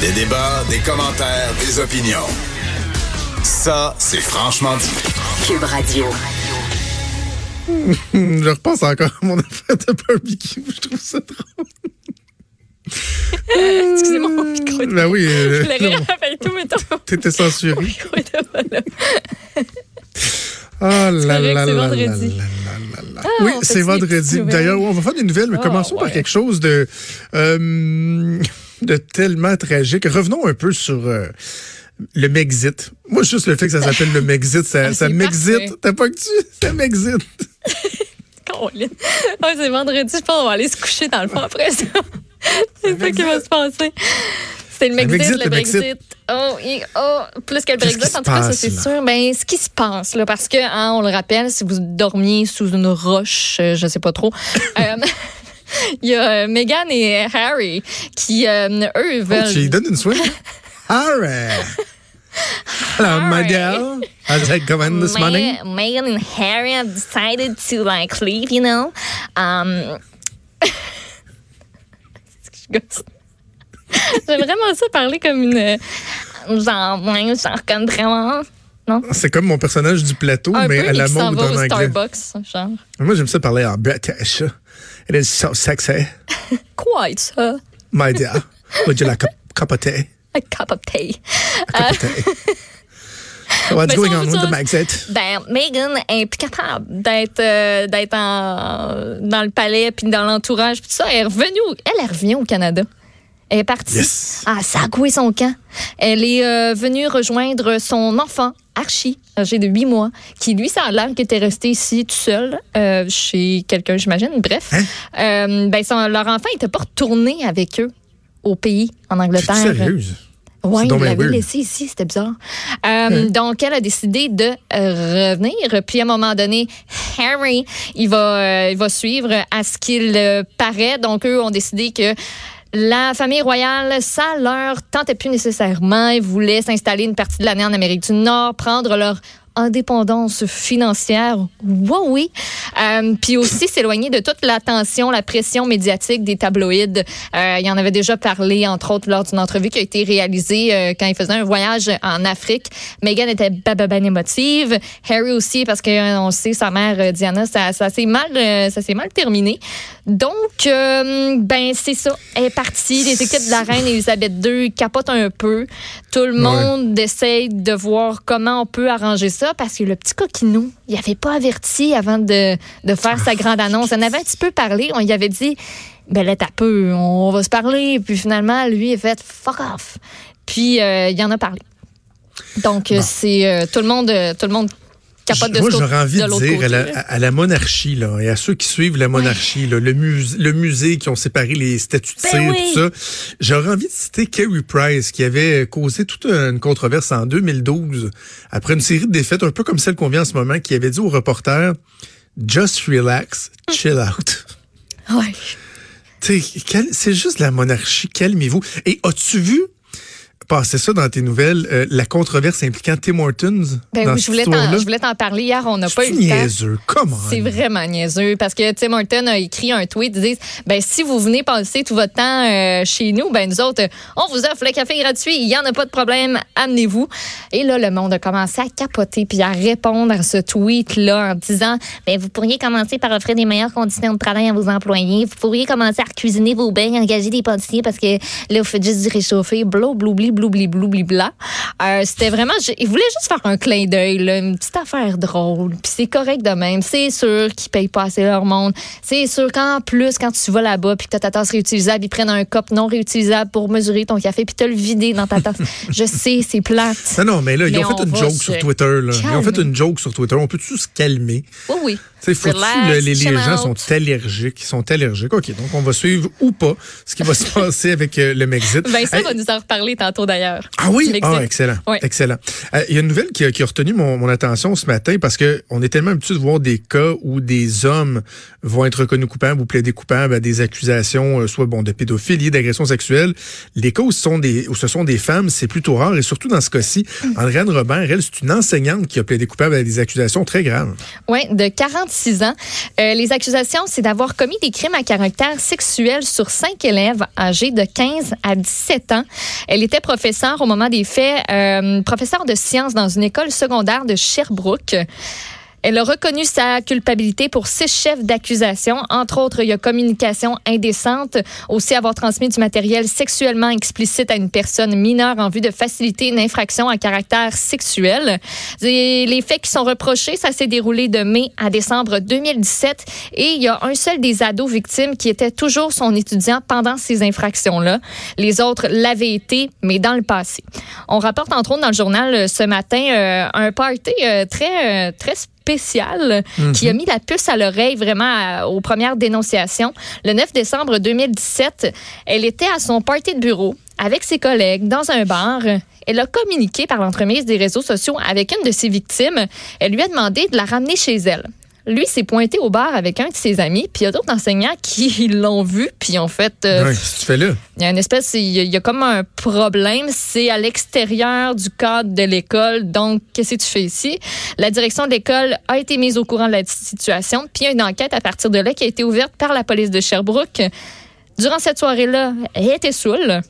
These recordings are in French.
Des débats, des commentaires, des opinions. Ça, c'est franchement dit. Cube Radio. Je repense encore à mon affaire de barbecue. Je trouve ça drôle. Excusez-moi, mon micro. Ben oui. euh, Je avec tout, mais T'étais censuré. micro était pas là. Oh là là là là vendredi. là là là. Ah, Oui, c'est vendredi. D'ailleurs, on va faire des nouvelles, mais Ah, commençons par quelque chose de, euh, de tellement tragique. Revenons un peu sur euh, le Mexit. Moi, juste le fait que ça s'appelle le Mexit, ça, Ah, ça m'exite. T'as pas que tu? Ça m'exite. Ouais, c'est vendredi, je pense qu'on va aller se coucher dans le fond après ça. c'est ça qui va se passer. C'est le Brexit, le le Brexit. Brexit. Oh, et- oh, plus que le Brexit, en tout cas, ça c'est sûr. Ben, ce qui se passe, là, parce que, hein, on le rappelle, si vous dormiez sous une roche, euh, je sais pas trop, euh, il y a euh, Meghan et Harry qui, euh, eux, Oh, veulent. tu lui donnes une swing? Harry. Hello, my dear. How's it going this morning? Me- Meghan and Harry have decided to like leave, you know? Um. J'aime vraiment ça parler comme une euh, genre, ouais, genre comme vraiment non? C'est comme mon personnage du plateau, Un mais peu à la mode en au anglais. Starbucks, genre. Moi, j'aime ça parler en British. It is so sexy. Quite ça. My dear, would you like a cup of tea? A cup of tea. A cup of tea. What's going on with the Brexit? Ben, Meghan est plus capable d'être euh, d'être dans le palais puis dans l'entourage puis tout ça. Elle est revenue, elle est revenue au Canada. Elle est partie. Yes. Ah, ça a coué son camp. Elle est euh, venue rejoindre son enfant, Archie, âgé de 8 mois, qui, lui, ça a l'air qu'il était resté ici tout seul, euh, chez quelqu'un, j'imagine. Bref. Hein? Euh, ben, son- leur enfant n'était pas retourné avec eux au pays, en Angleterre. sérieuse? Oui, il l'avait laissé ici, c'était bizarre. Euh, Donc, elle a décidé de euh, revenir. Puis, à un moment donné, Harry, il va, euh, il va suivre à ce qu'il paraît. Donc, eux ont décidé que la famille royale, ça leur tentait plus nécessairement. Ils voulaient s'installer une partie de l'année en Amérique du Nord, prendre leur indépendance financière. Oui, oui. Euh, puis aussi s'éloigner de toute l'attention, la pression médiatique des tabloïds. Euh, il en avait déjà parlé, entre autres, lors d'une entrevue qui a été réalisée euh, quand il faisait un voyage en Afrique. Meghan était bababan émotive. Harry aussi, parce qu'on le sait, sa mère, euh, Diana, ça, ça s'est mal, euh, ça s'est mal terminé. Donc, euh, ben, c'est ça. Elle est partie. Les équipes de la reine Elisabeth II capotent un peu. Tout le monde essaye de voir comment on peut arranger ça parce que le petit coquinou, il avait pas averti avant de, de faire sa grande annonce. On avait un petit peu parlé. On y avait dit, ben là, t'as peu, on va se parler. Puis finalement, lui, il a fait fuck off. Puis, euh, il en a parlé. Donc, c'est euh, tout le monde, euh, tout le monde capote de Moi, j'aurais envie de, l'autre dire côté, à la, là. à la monarchie, là, et à ceux qui suivent la monarchie, là, le, musée, le musée qui ont séparé les statuts de Ben cire, oui. tout ça, j'aurais envie de citer Kerry Price, qui avait causé toute une controverse en 2012, après une série de défaites, un peu comme celle qu'on vient en ce moment, qui avait dit aux reporters, Just relax, chill out. Ouais. C'est juste la monarchie, calmez-vous. Et as-tu vu passer ça dans tes nouvelles, euh, la controverse impliquant Tim Hortons Ben dans oui, je voulais t'en- je voulais t'en parler. Hier, on n'a pas eu le niaiseux, comment? C'est vraiment niaiseux parce que Tim Horton a écrit un tweet ils disent ben si vous venez passer tout votre temps euh, chez nous ben nous autres on vous offre le café gratuit. Il y en a pas de problème. Amenez-vous et là le monde a commencé à capoter puis à répondre à ce tweet là en disant ben vous pourriez commencer par offrir des meilleures conditions de travail à vos employés. Vous pourriez commencer à cuisiner vos bains engager des pâtissiers parce que là vous faites juste du réchauffé blou blou blou blibli blibli blibla. Euh, c'était vraiment, je- il voulait juste faire un clin d'œil, là, une petite affaire drôle. Puis c'est correct de même. C'est sûr qu'ils payent pas assez leur monde. C'est sûr qu'en plus, quand tu vas là-bas puis que t'as ta tasse réutilisable, ils prennent un cup non réutilisable pour mesurer ton café puis te le vider dans ta tasse. je sais, c'est plate. Non, non, mais là, ils ont fait une joke sur Twitter. Là. Ils ont fait une joke sur Twitter. On peut tous se calmer? Oui, oui. Tu sais, faut-tu, Relax, le- les, les gens sont allergiques. Ils sont allergiques. OK, donc on va suivre ou pas ce qui va se passer avec euh, le Mexit. Vincent Hey, va nous en reparler tantôt d'ailleurs. Ah oui? Ah, excellent. Ouais. Excellent. Euh, Il y a une nouvelle qui a, qui a retenu mon, mon attention ce matin parce que on est tellement habitué de voir des cas où des hommes vont être reconnus coupables ou plaider coupables à des accusations, euh, soit bon de pédophilie, d'agression sexuelle. Les cas où ce sont des, où ce sont des femmes, c'est plutôt rare et surtout dans ce cas-ci, Andréane Robert, elle, c'est une enseignante qui a plaidé coupable à des accusations très graves. Oui, de 46 ans. Euh, les accusations, c'est d'avoir commis des crimes à caractère sexuel sur cinq élèves âgés de 15 à 17 ans. Elle était professeure au moment des faits, euh, professeure de sciences dans une école secondaire de Sherbrooke. Elle a reconnu sa culpabilité pour six chefs d'accusation. Entre autres, il y a communication indécente, aussi avoir transmis du matériel sexuellement explicite à une personne mineure en vue de faciliter une infraction à caractère sexuel. Les faits qui sont reprochés, ça s'est déroulé de mai à décembre 2017 et il y a un seul des ados victimes qui était toujours son étudiant pendant ces infractions-là. Les autres l'avaient été, mais dans le passé. On rapporte entre autres dans le journal euh, ce matin euh, un party euh, très, très qui a mis la puce à l'oreille vraiment à- aux premières dénonciations. Le 9 décembre 2017, elle était à son party de bureau avec ses collègues dans un bar. Elle a communiqué par l'entremise des réseaux sociaux avec une de ses victimes. Elle lui a demandé de la ramener chez elle. Lui s'est pointé au bar avec un de ses amis, puis il y a d'autres enseignants qui l'ont vu, puis en fait, euh, Ouais, Qu'est-ce que tu fais là? il y a une espèce, il y a, il y a comme un problème. C'est à l'extérieur du cadre de l'école. Donc, qu'est-ce que tu fais ici? La direction de l'école a été mise au courant de la situation. Puis, il y a une enquête à partir de là qui a été ouverte par la police de Sherbrooke. Durant cette soirée-là, elle était saoule.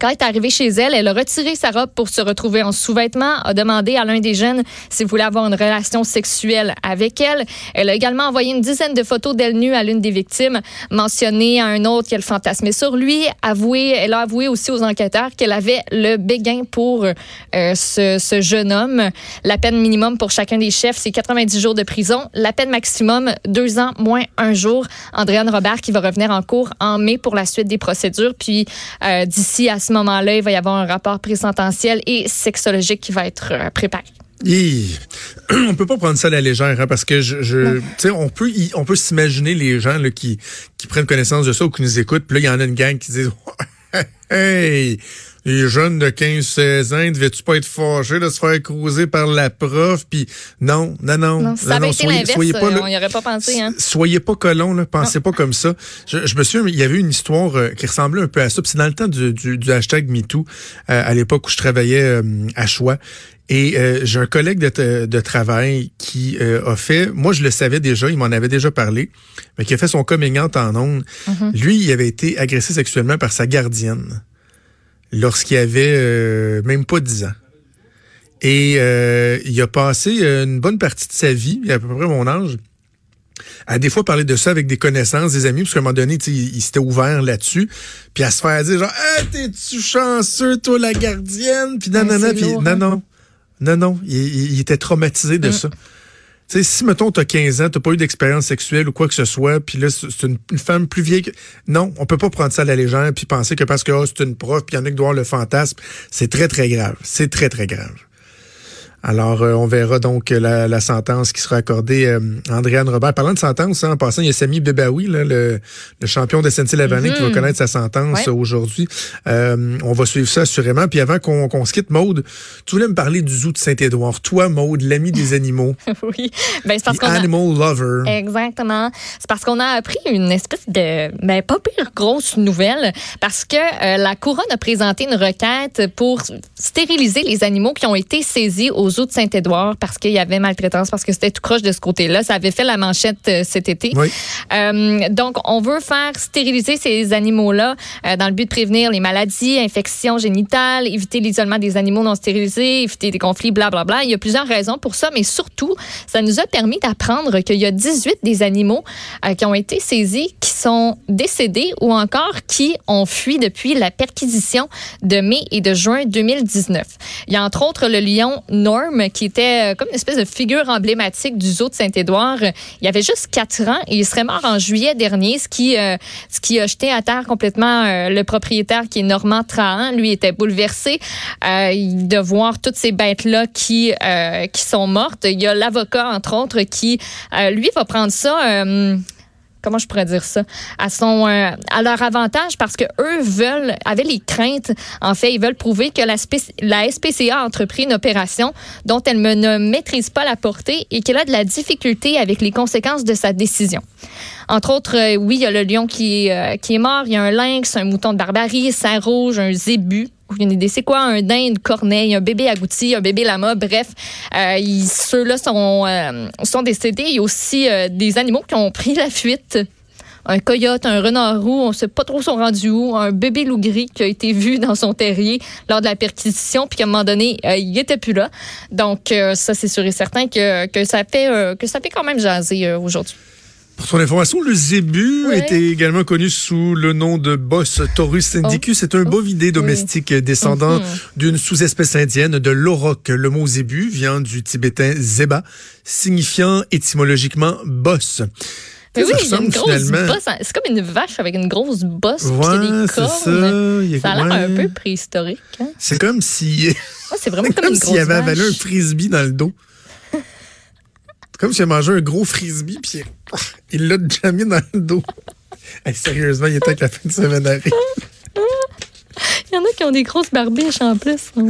Quand elle est arrivée chez elle, elle a retiré sa robe pour se retrouver en sous-vêtements, a demandé à l'un des jeunes s'il voulait avoir une relation sexuelle avec elle. Elle a également envoyé une dizaine de photos d'elle nue à l'une des victimes, mentionné à un autre qu'elle fantasmait sur lui. Avoué, elle a avoué aussi aux enquêteurs qu'elle avait le béguin pour euh, ce, ce jeune homme. La peine minimum pour chacun des chefs, c'est 90 jours de prison. La peine maximum, deux ans moins un jour. Andréane Robert qui va revenir en cours en mai pour la suite des procédures. Puis euh, d'ici à ce moment-là, il va y avoir un rapport présententiel et sexologique qui va être euh, préparé. Hi. On peut pas prendre ça à la légère, hein, parce que je, je tu sais, on peut, y- on peut s'imaginer les gens là, qui, qui prennent connaissance de ça ou qui nous écoutent. Puis là, il y en a une gang qui disent, hey, les jeunes de 15-16 ans, devais-tu pas être fâchés de se faire croiser par la prof? Puis non, non, non, Non, ça avait non, été soyez- soyez pas euh, là- on n'y aurait pas pensé. Hein? Soyez pas colons, là. Pensez pas comme ça. Je, je me souviens, il y avait une histoire euh, qui ressemblait un peu à ça. C'est dans le temps du, du, du hashtag MeToo, euh, à l'époque où je travaillais euh, à Choix. Et euh, j'ai un collègue de, de travail qui euh, a fait, moi je le savais déjà, il m'en avait déjà parlé, mais qui a fait son coming out en ondes. Lui, il avait été agressé sexuellement par sa gardienne lorsqu'il avait euh, même pas 10 ans. Et euh, il a passé euh, une bonne partie de sa vie, à peu près mon âge, à des fois parler de ça avec des connaissances, des amis, parce qu'à un moment donné, il, il s'était ouvert là-dessus, puis à se faire dire genre, hey, t'es-tu chanceux, toi, la gardienne, puis non, Ouais, non, non, c'est puis non, hein? non, non, non, il, il- il était traumatisé de Mm. ça. Si, mettons, t'as 15 ans, t'as pas eu d'expérience sexuelle ou quoi que ce soit, puis là, c'est une, femme plus vieille que... Non, on peut pas prendre ça à la légère puis penser que parce que oh, c'est une prof, puis il en a qui doivent le fantasme. C'est très, très grave. C'est très, très grave. Alors, euh, on verra donc euh, la, la sentence qui sera accordée euh, à Andréane Robert. Parlant de sentence, hein, en passant, il y a Sami Bebaoui, là, le, le champion de SNC-Lavalin, qui va connaître sa sentence Ouais. euh, aujourd'hui. Euh, on va suivre ça assurément. Puis avant qu'on se quitte, Maude, tu voulais me parler du zoo de Saint-Édouard. Toi, Maude, l'ami des animaux, oui. Ben, c'est parce qu'on a... animal lover. Exactement. C'est parce qu'on a appris une espèce de, ben, pas pire grosse nouvelle, parce que euh, la couronne a présenté une requête pour stériliser les animaux qui ont été saisis au zoo de Saint-Édouard parce qu'il y avait maltraitance, parce que c'était tout croche de ce côté-là. Ça avait fait la manchette euh, cet été. Oui. Euh, donc, on veut faire stériliser ces animaux-là euh, dans le but de prévenir les maladies, infections génitales, éviter l'isolement des animaux non stérilisés, éviter des conflits, blablabla. Bla, bla. Il y a plusieurs raisons pour ça, mais surtout, ça nous a permis d'apprendre qu'il y a 18 des animaux euh, qui ont été saisis, qui sont décédés ou encore qui ont fui depuis la perquisition de mai et de juin 2019. Il y a entre autres le lion Qui était euh, comme une espèce de figure emblématique du zoo de Saint-Édouard. Il avait juste 4 ans et il serait mort en juillet dernier, ce qui, euh, ce qui a jeté à terre complètement euh, le propriétaire qui est Normand Trahan. Lui était bouleversé de voir toutes ces bêtes-là qui, qui sont mortes. Il y a l'avocat, entre autres, qui, lui, va prendre ça... comment je pourrais dire ça? À son euh, à leur avantage parce que eux veulent avaient les craintes en fait ils veulent prouver que la, la SPCA a entrepris une opération dont elle ne maîtrise pas la portée et qu'elle a de la difficulté avec les conséquences de sa décision. Entre autres, euh, oui, il y a le lion qui est, euh, qui est mort, il y a un lynx, un mouton de barbarie, un rouge, un zébu. C'est quoi, un daim, une corneille, un bébé agouti, un bébé lama, bref, euh, ceux-là sont, euh, sont décédés. Il y a aussi euh, des animaux qui ont pris la fuite. Un coyote, un renard roux, on ne sait pas trop sont rendus où, un bébé loup gris qui a été vu dans son terrier lors de la perquisition, puis qu'à un moment donné, il était plus là. Donc ça, c'est sûr et certain que, ça fait quand même jaser aujourd'hui. Pour son information, le zébu était également connu sous le nom de Bos taurus indicus. C'est un bovidé domestique descendant Mhm. d'une sous-espèce indienne de l'auroch. Le mot zébu vient du tibétain zeba, signifiant étymologiquement boss. Mais oui, il y a une grosse bosse. hein. C'est comme une vache avec une grosse bosse. Ouais, des c'est cornes. ça. Il a- Ça a l'air un peu préhistorique. Hein? C'est comme si, Ouais, c'est vraiment comme, comme s'il avait avalé un frisbee dans le dos. Comme s'il a mangé un gros frisbee puis il l'a déjà mis dans le dos. Hey, sérieusement, il était que la fin de semaine arrive. Il y en a qui ont des grosses barbiches en plus. Ah,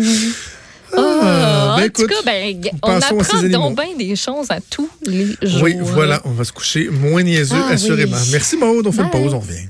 Ah, en ben tout cas, ben, on apprend donc bien des choses à tous les jours. Oui, voilà, on va se coucher moins niaiseux, Ah, assurément. oui. Merci Maud, on fait une pause, on revient.